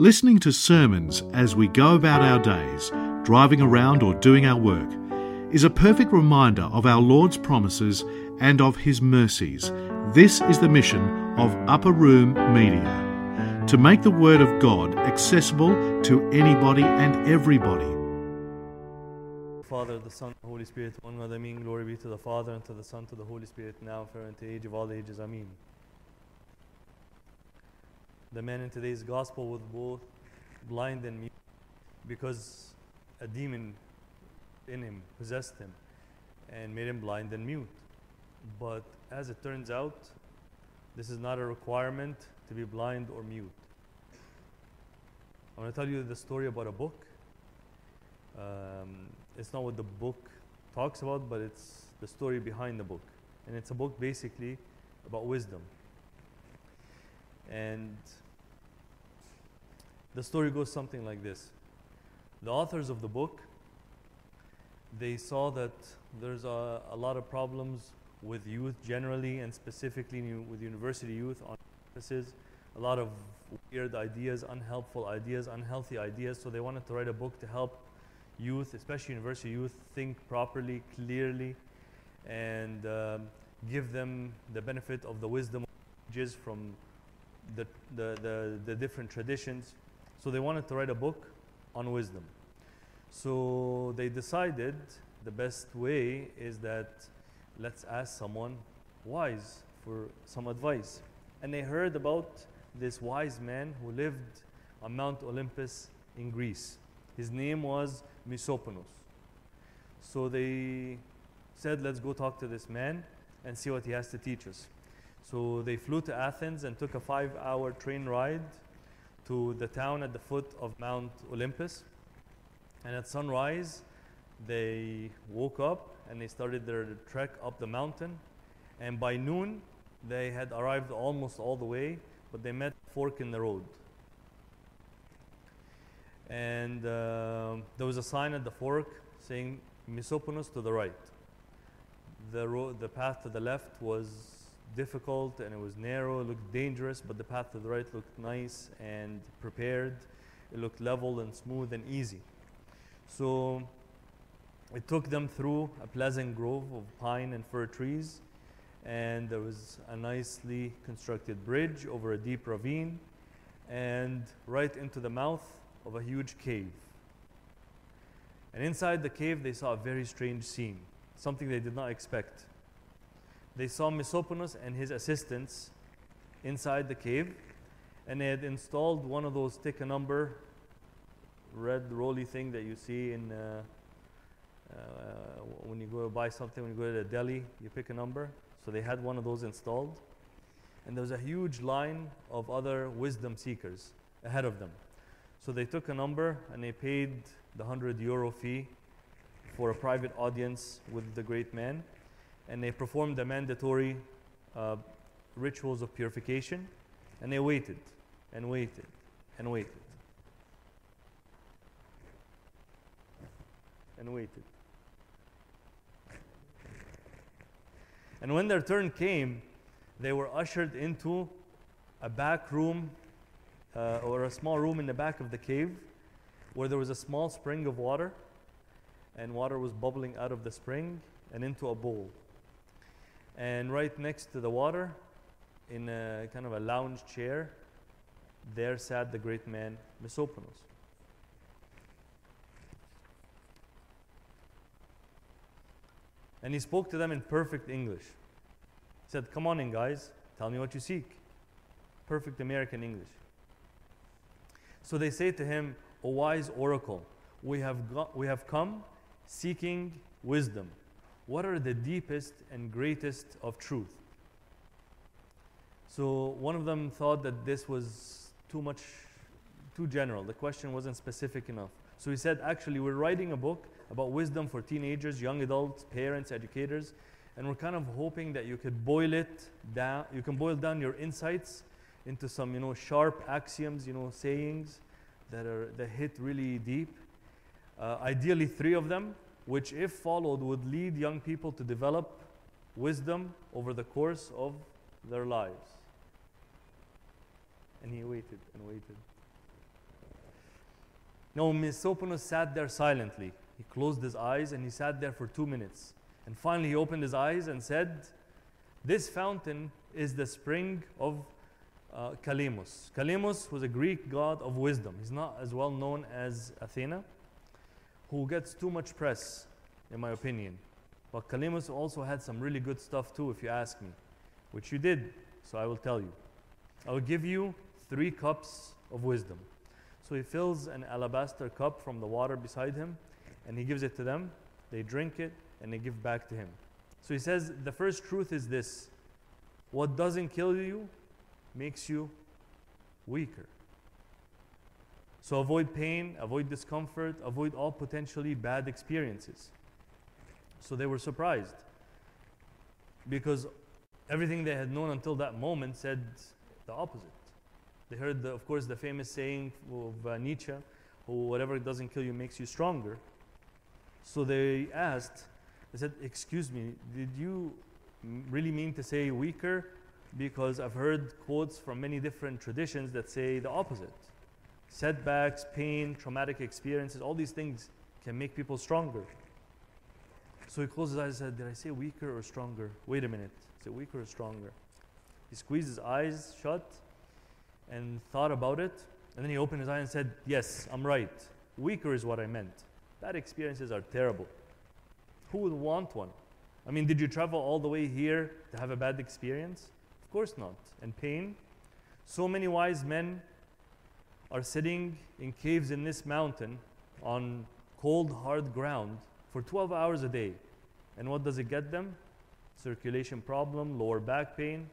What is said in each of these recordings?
Listening to sermons as we go about our days, driving around or doing our work, is a perfect reminder of our Lord's promises and of His mercies. This is the mission of Upper Room Media to make the Word of God accessible to anybody and everybody. Father, the Son, the Holy Spirit, one God, Amen. Glory be to the Father, and to the Son, to the Holy Spirit, now forever, and to the age of all ages. Amen. The man in today's gospel was both blind and mute because a demon in him possessed him and made him blind and mute. But as it turns out, this is not a requirement to be blind or mute. I'm going to tell you the story about a book. Um, it's not what the book talks about, but it's the story behind the book. And it's a book basically about wisdom. And the story goes something like this. The authors of the book, they saw that there's a, a lot of problems with youth generally and specifically with university youth on campuses. A lot of weird ideas, unhelpful ideas, unhealthy ideas. So they wanted to write a book to help youth, especially university youth, think properly, clearly, and um, give them the benefit of the wisdom from the, the, the, the different traditions. So they wanted to write a book on wisdom. So they decided the best way is that let's ask someone wise for some advice. And they heard about this wise man who lived on Mount Olympus in Greece. His name was Misoponos. So they said, let's go talk to this man and see what he has to teach us. So they flew to Athens and took a five hour train ride to the town at the foot of Mount Olympus. And at sunrise, they woke up and they started their trek up the mountain. And by noon, they had arrived almost all the way, but they met a fork in the road. And uh, there was a sign at the fork saying Misoponos to the right. The, ro- the path to the left was difficult and it was narrow, it looked dangerous, but the path to the right looked nice and prepared. It looked level and smooth and easy. So it took them through a pleasant grove of pine and fir trees, and there was a nicely constructed bridge over a deep ravine, and right into the mouth of a huge cave. And inside the cave, they saw a very strange scene, something they did not expect. They saw Misoponos and his assistants inside the cave, and they had installed one of those take a number red rolly thing that you see in uh, uh, when you go buy something, when you go to the deli, you pick a number. So they had one of those installed. And there was a huge line of other wisdom seekers ahead of them. So they took a number and they paid the 100 euro fee for a private audience with the great man. And they performed the mandatory uh, rituals of purification. And they waited and waited and waited and waited. And when their turn came, they were ushered into a back room uh, or a small room in the back of the cave where there was a small spring of water and water was bubbling out of the spring and into a bowl. And right next to the water, in a kind of a lounge chair, there sat the great man Misoponos. And he spoke to them in perfect English. He said, Come on in, guys, tell me what you seek. Perfect American English. So they say to him, O wise oracle, we have, got, we have come seeking wisdom. What are the deepest and greatest of truth? So one of them thought that this was too much, too general. The question wasn't specific enough. So he said, Actually, we're writing a book about wisdom for teenagers, young adults, parents, educators, and we're kind of hoping that you could boil it down. You can boil down your insights into some, you know, sharp axioms, you know, sayings that are that hit really deep. Uh, ideally, three of them, which, if followed, would lead young people to develop wisdom over the course of their lives. And he waited and waited Now, Misoponos sat there silently. He closed his eyes and he sat there for two minutes. And finally, he opened his eyes and said, This fountain is the spring of uh, Kalemos. Was a Greek god of wisdom. He's not as well known as Athena, who gets too much press, in my opinion. But Kalimus also had some really good stuff too, if you ask me, which you did. So I will tell you. I will give you three cups of wisdom. So he fills an alabaster cup from the water beside him and he gives it to them. They drink it and they give back to him. So he says the first truth is this what doesn't kill you makes you weaker. So avoid pain, avoid discomfort, avoid all potentially bad experiences. So they were surprised because everything they had known until that moment said the opposite. They heard, the, of course, the famous saying of uh, Nietzsche, who whatever doesn't kill you makes you stronger. So they asked, they said, Excuse me, did you really mean to say weaker? Because I've heard quotes from many different traditions that say the opposite. Setbacks, pain, traumatic experiences, all these things can make people stronger. So he closed his eyes and said, Did I say weaker or stronger? Wait a minute. Is it weaker or stronger? He squeezed his eyes shut and thought about it. And then he opened his eye and said, Yes, I'm right. Weaker is what I meant. Bad experiences are terrible. Who would want one? I mean, did you travel all the way here to have a bad experience? Of course not. And pain? So many wise men are sitting in caves in this mountain on cold, hard ground for 12 hours a day. And what does it get them? Circulation problem, lower back pain.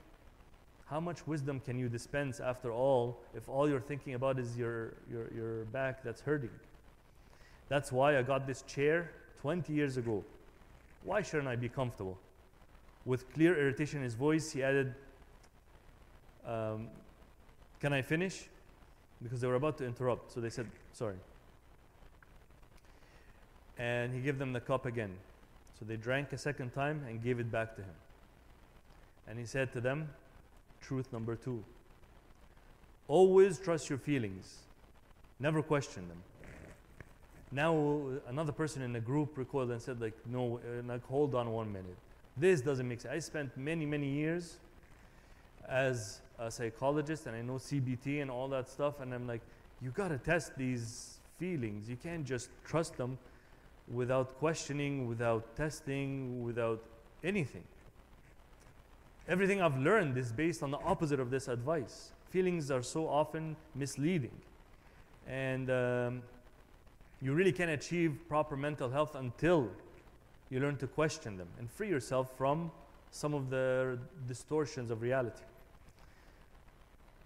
How much wisdom can you dispense after all if all you're thinking about is your, your, your back that's hurting? That's why I got this chair 20 years ago. Why shouldn't I be comfortable? With clear irritation in his voice, he added, um, Can I finish? Because they were about to interrupt. So they said, Sorry. And he gave them the cup again. So they drank a second time and gave it back to him. And he said to them, Truth number two always trust your feelings, never question them. Now, another person in the group recoiled and said, like, no, uh, like, hold on one minute. This doesn't make sense. I spent many, many years as a psychologist and I know CBT and all that stuff, and I'm like, you gotta test these feelings. You can't just trust them without questioning, without testing, without anything. Everything I've learned is based on the opposite of this advice. Feelings are so often misleading. And um, you really can't achieve proper mental health until you learn to question them and free yourself from some of the distortions of reality.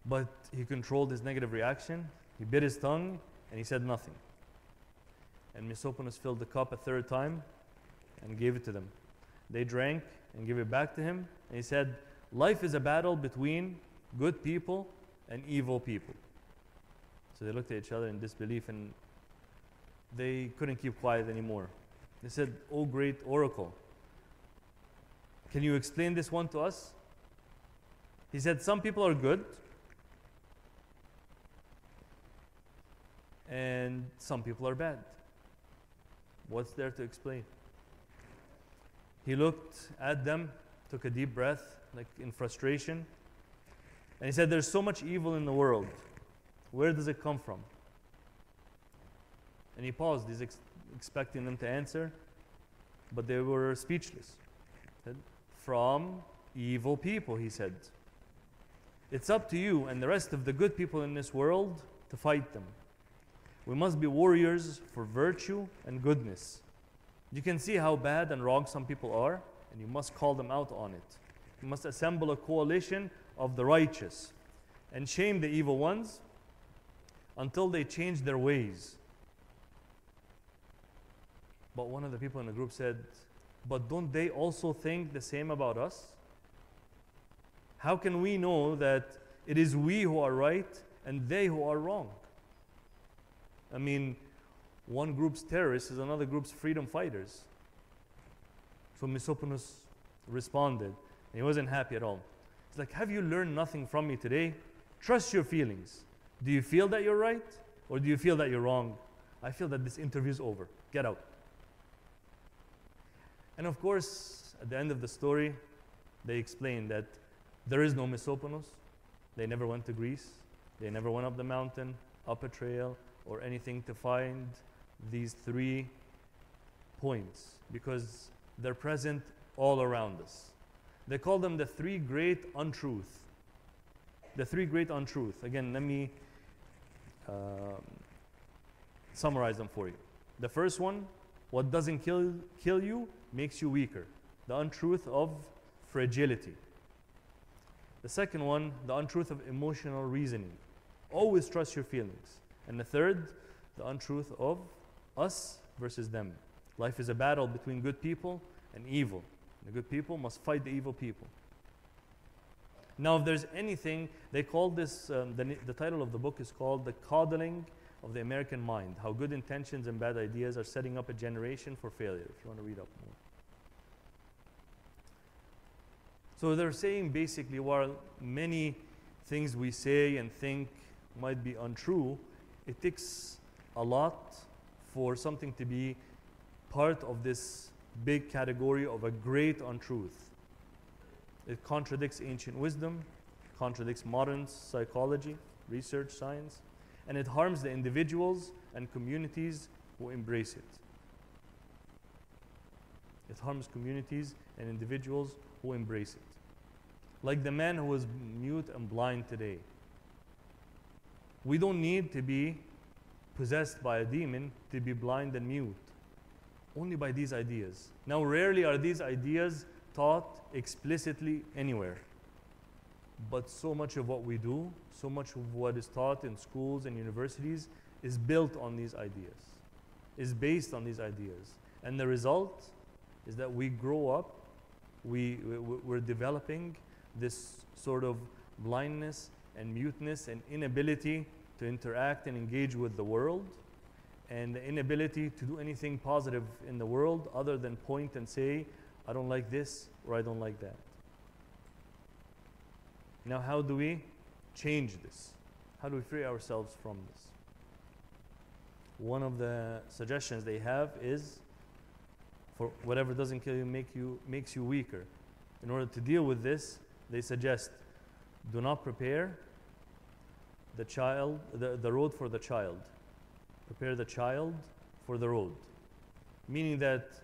But he controlled his negative reaction, he bit his tongue, and he said nothing. And Misoponos filled the cup a third time and gave it to them. They drank and gave it back to him, and he said, Life is a battle between good people and evil people. So they looked at each other in disbelief and they couldn't keep quiet anymore. They said, Oh, great oracle, can you explain this one to us? He said, Some people are good, and some people are bad. What's there to explain? He looked at them, took a deep breath, like in frustration, and he said, There's so much evil in the world. Where does it come from? And he paused. He's ex- expecting them to answer, but they were speechless. From evil people, he said. It's up to you and the rest of the good people in this world to fight them. We must be warriors for virtue and goodness. You can see how bad and wrong some people are, and you must call them out on it. You must assemble a coalition of the righteous and shame the evil ones until they change their ways. But one of the people in the group said, But don't they also think the same about us? How can we know that it is we who are right and they who are wrong? I mean, one group's terrorists is another group's freedom fighters. So Misoponos responded, he wasn't happy at all. He's like, Have you learned nothing from me today? Trust your feelings. Do you feel that you're right or do you feel that you're wrong? I feel that this interview is over. Get out. And of course, at the end of the story, they explain that there is no Misoponos. They never went to Greece. They never went up the mountain, up a trail, or anything to find these three points because they're present all around us. They call them the three great untruth. The three great untruth. Again, let me um, summarize them for you. The first one, what doesn't kill, kill you makes you weaker. The untruth of fragility. The second one, the untruth of emotional reasoning. Always trust your feelings. And the third, the untruth of us versus them. Life is a battle between good people and evil. The good people must fight the evil people. Now, if there's anything, they call this, um, the, the title of the book is called The Coddling of the American Mind How Good Intentions and Bad Ideas Are Setting Up a Generation for Failure, if you want to read up more. So they're saying basically, while many things we say and think might be untrue, it takes a lot for something to be part of this big category of a great untruth. It contradicts ancient wisdom, contradicts modern psychology, research, science, and it harms the individuals and communities who embrace it. It harms communities and individuals who embrace it. Like the man who was mute and blind today. We don't need to be possessed by a demon to be blind and mute. Only by these ideas. Now, rarely are these ideas taught explicitly anywhere. But so much of what we do, so much of what is taught in schools and universities is built on these ideas, is based on these ideas. And the result is that we grow up, we, we, we're developing this sort of blindness and muteness and inability to interact and engage with the world and the inability to do anything positive in the world other than point and say, I don't like this or I don't like that. Now, how do we change this? How do we free ourselves from this? One of the suggestions they have is for whatever doesn't kill you, make you makes you weaker. In order to deal with this, they suggest do not prepare the child the, the road for the child prepare the child for the road. Meaning that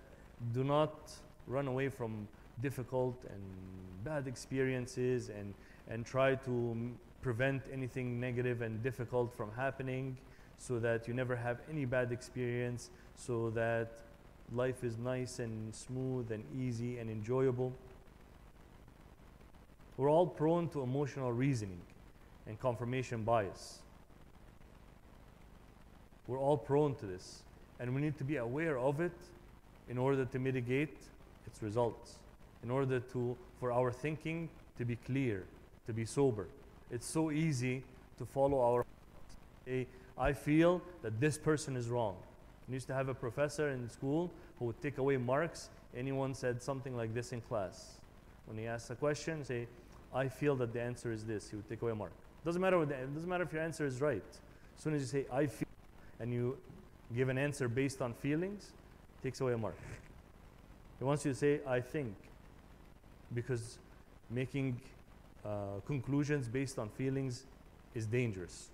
do not run away from difficult and bad experiences and, and try to prevent anything negative and difficult from happening so that you never have any bad experience, so that life is nice and smooth and easy and enjoyable. We're all prone to emotional reasoning and confirmation bias. We're all prone to this. And we need to be aware of it in order to mitigate its results, in order to, for our thinking to be clear, to be sober. It's so easy to follow our. I feel that this person is wrong. I used to have a professor in school who would take away marks. Anyone said something like this in class. When he asked a question, say, I feel that the answer is this. He would take away a mark. Doesn't matter. What the, doesn't matter if your answer is right. As soon as you say, I feel and you give an answer based on feelings, takes away a mark. He wants you to say, I think, because making uh, conclusions based on feelings is dangerous.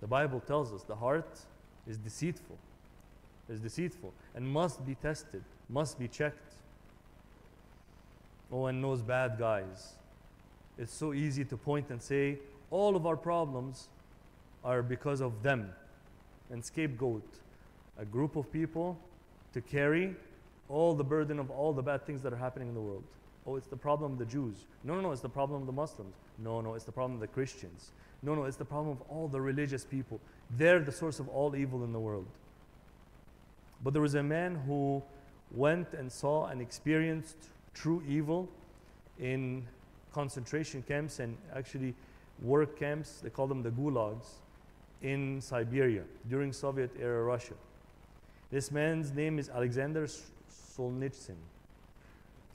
The Bible tells us the heart is deceitful, is deceitful, and must be tested, must be checked. Oh, and those bad guys. It's so easy to point and say, all of our problems are because of them and scapegoat a group of people to carry all the burden of all the bad things that are happening in the world. Oh, it's the problem of the Jews. No, no, no, it's the problem of the Muslims. No, no, it's the problem of the Christians. No, no, it's the problem of all the religious people. They're the source of all evil in the world. But there was a man who went and saw and experienced true evil in concentration camps and actually work camps. They call them the gulags in Siberia during Soviet era Russia. This man's name is Alexander Solzhenitsyn.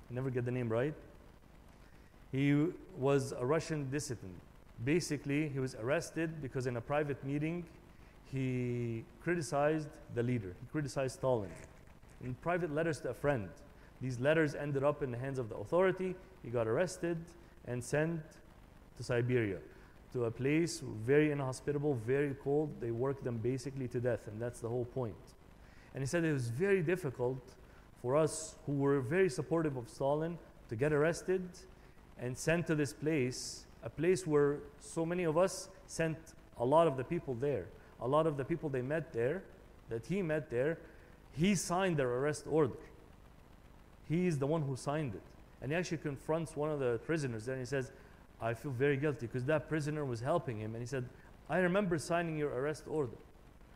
Never get the name right. He was a Russian dissident. Basically, he was arrested because in a private meeting, he criticized the leader. He criticized Stalin in private letters to a friend. These letters ended up in the hands of the authority. He got arrested and sent to Siberia, to a place very inhospitable, very cold. They worked them basically to death, and that's the whole point. And he said it was very difficult for us who were very supportive of Stalin to get arrested and sent to this place, a place where so many of us sent a lot of the people there. A lot of the people they met there, that he met there, he signed their arrest order. He is the one who signed it. And he actually confronts one of the prisoners there and he says, I feel very guilty because that prisoner was helping him. And he said, I remember signing your arrest order.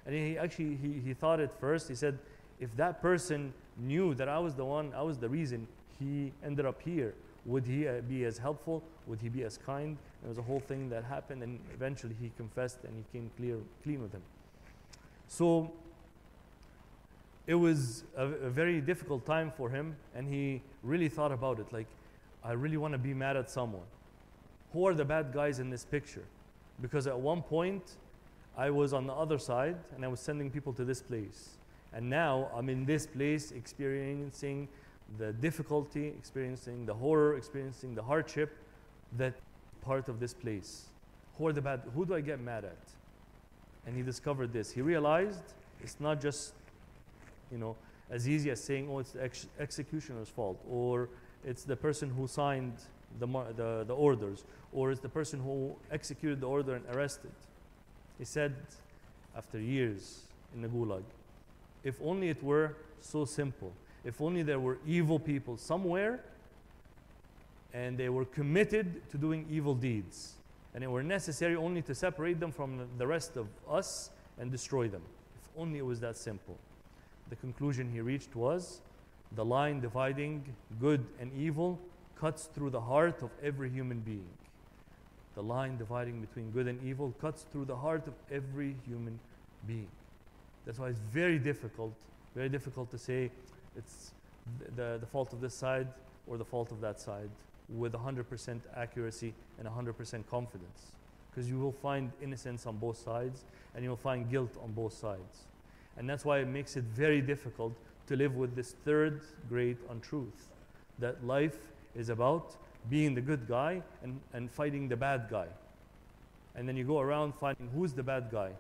And he actually he, he thought at first, he said, if that person knew that I was the one, I was the reason he ended up here, would he uh, be as helpful? Would he be as kind? There was a whole thing that happened, and eventually he confessed and he came clear, clean with him. So it was a, a very difficult time for him, and he really thought about it. Like, I really want to be mad at someone. Who are the bad guys in this picture? Because at one point, I was on the other side, and I was sending people to this place. And now I'm in this place experiencing the difficulty, experiencing the horror, experiencing the hardship that part of this place. Who are the bad? Who do I get mad at? And he discovered this. He realized it's not just, you know, as easy as saying, "Oh, it's the ex- executioner's fault," or it's the person who signed the, the the orders, or it's the person who executed the order and arrested. He said, after years in the gulag, if only it were so simple. If only there were evil people somewhere and they were committed to doing evil deeds. And it were necessary only to separate them from the rest of us and destroy them. If only it was that simple. The conclusion he reached was the line dividing good and evil cuts through the heart of every human being. The line dividing between good and evil cuts through the heart of every human being. That's why it's very difficult, very difficult to say it's the, the fault of this side or the fault of that side with 100% accuracy and 100% confidence. Because you will find innocence on both sides and you'll find guilt on both sides. And that's why it makes it very difficult to live with this third great untruth that life is about being the good guy and, and fighting the bad guy. And then you go around finding who's the bad guy.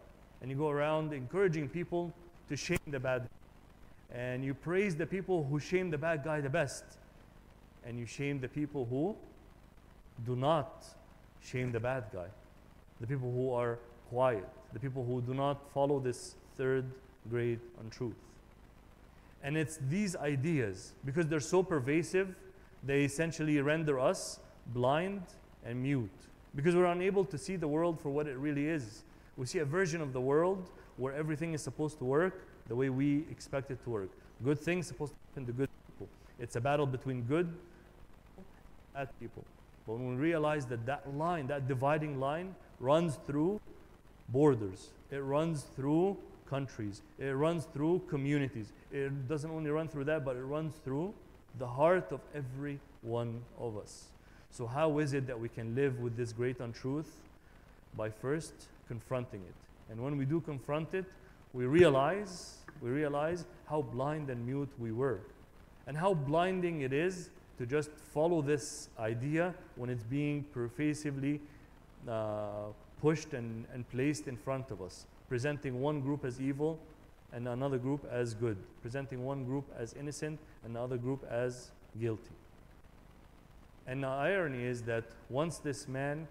And you go around encouraging people to shame the bad and you praise the people who shame the bad guy the best and you shame the people who do not shame the bad guy the people who are quiet the people who do not follow this third great untruth and it's these ideas because they're so pervasive they essentially render us blind and mute because we're unable to see the world for what it really is we see a version of the world where everything is supposed to work the way we expect it to work. Good things supposed to happen to good people. It's a battle between good and bad people. But when we realize that that line, that dividing line, runs through borders, it runs through countries, it runs through communities. It doesn't only run through that, but it runs through the heart of every one of us. So, how is it that we can live with this great untruth? By first confronting it. And when we do confront it, we realize, we realize how blind and mute we were. And how blinding it is to just follow this idea when it's being pervasively uh, pushed and, and placed in front of us, presenting one group as evil and another group as good, presenting one group as innocent and another group as guilty. And the irony is that once this man,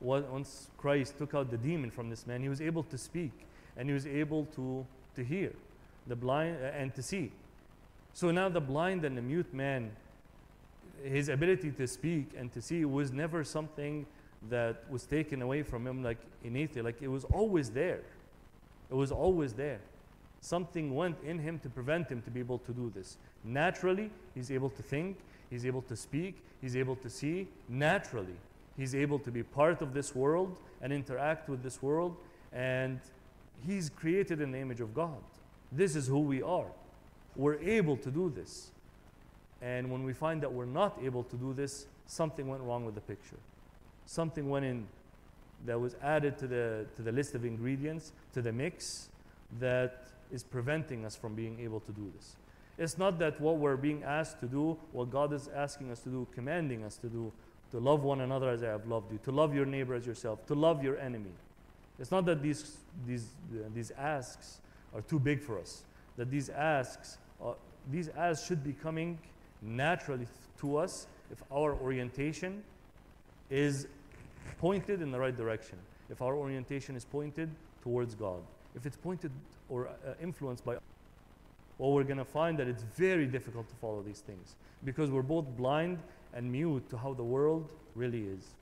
once Christ took out the demon from this man, he was able to speak and he was able to, to hear the blind uh, and to see. So now the blind and the mute man, his ability to speak and to see was never something that was taken away from him like in innately, like it was always there. It was always there. Something went in him to prevent him to be able to do this. Naturally, he's able to think, he's able to speak, he's able to see. Naturally, he's able to be part of this world and interact with this world and He's created in the image of God. This is who we are. We're able to do this. And when we find that we're not able to do this, something went wrong with the picture. Something went in that was added to the, to the list of ingredients to the mix that is preventing us from being able to do this. It's not that what we're being asked to do, what God is asking us to do, commanding us to do, to love one another as I have loved you, to love your neighbor as yourself, to love your enemy. It's not that these, these, these asks are too big for us, that these asks, these asks should be coming naturally to us if our orientation is pointed in the right direction, if our orientation is pointed towards God, if it's pointed or uh, influenced by well, we're going to find that it's very difficult to follow these things because we're both blind and mute to how the world really is.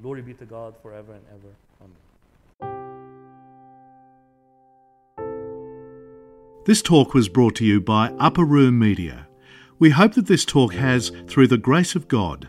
Glory be to God forever and ever. Amen. This talk was brought to you by Upper Room Media. We hope that this talk has, through the grace of God,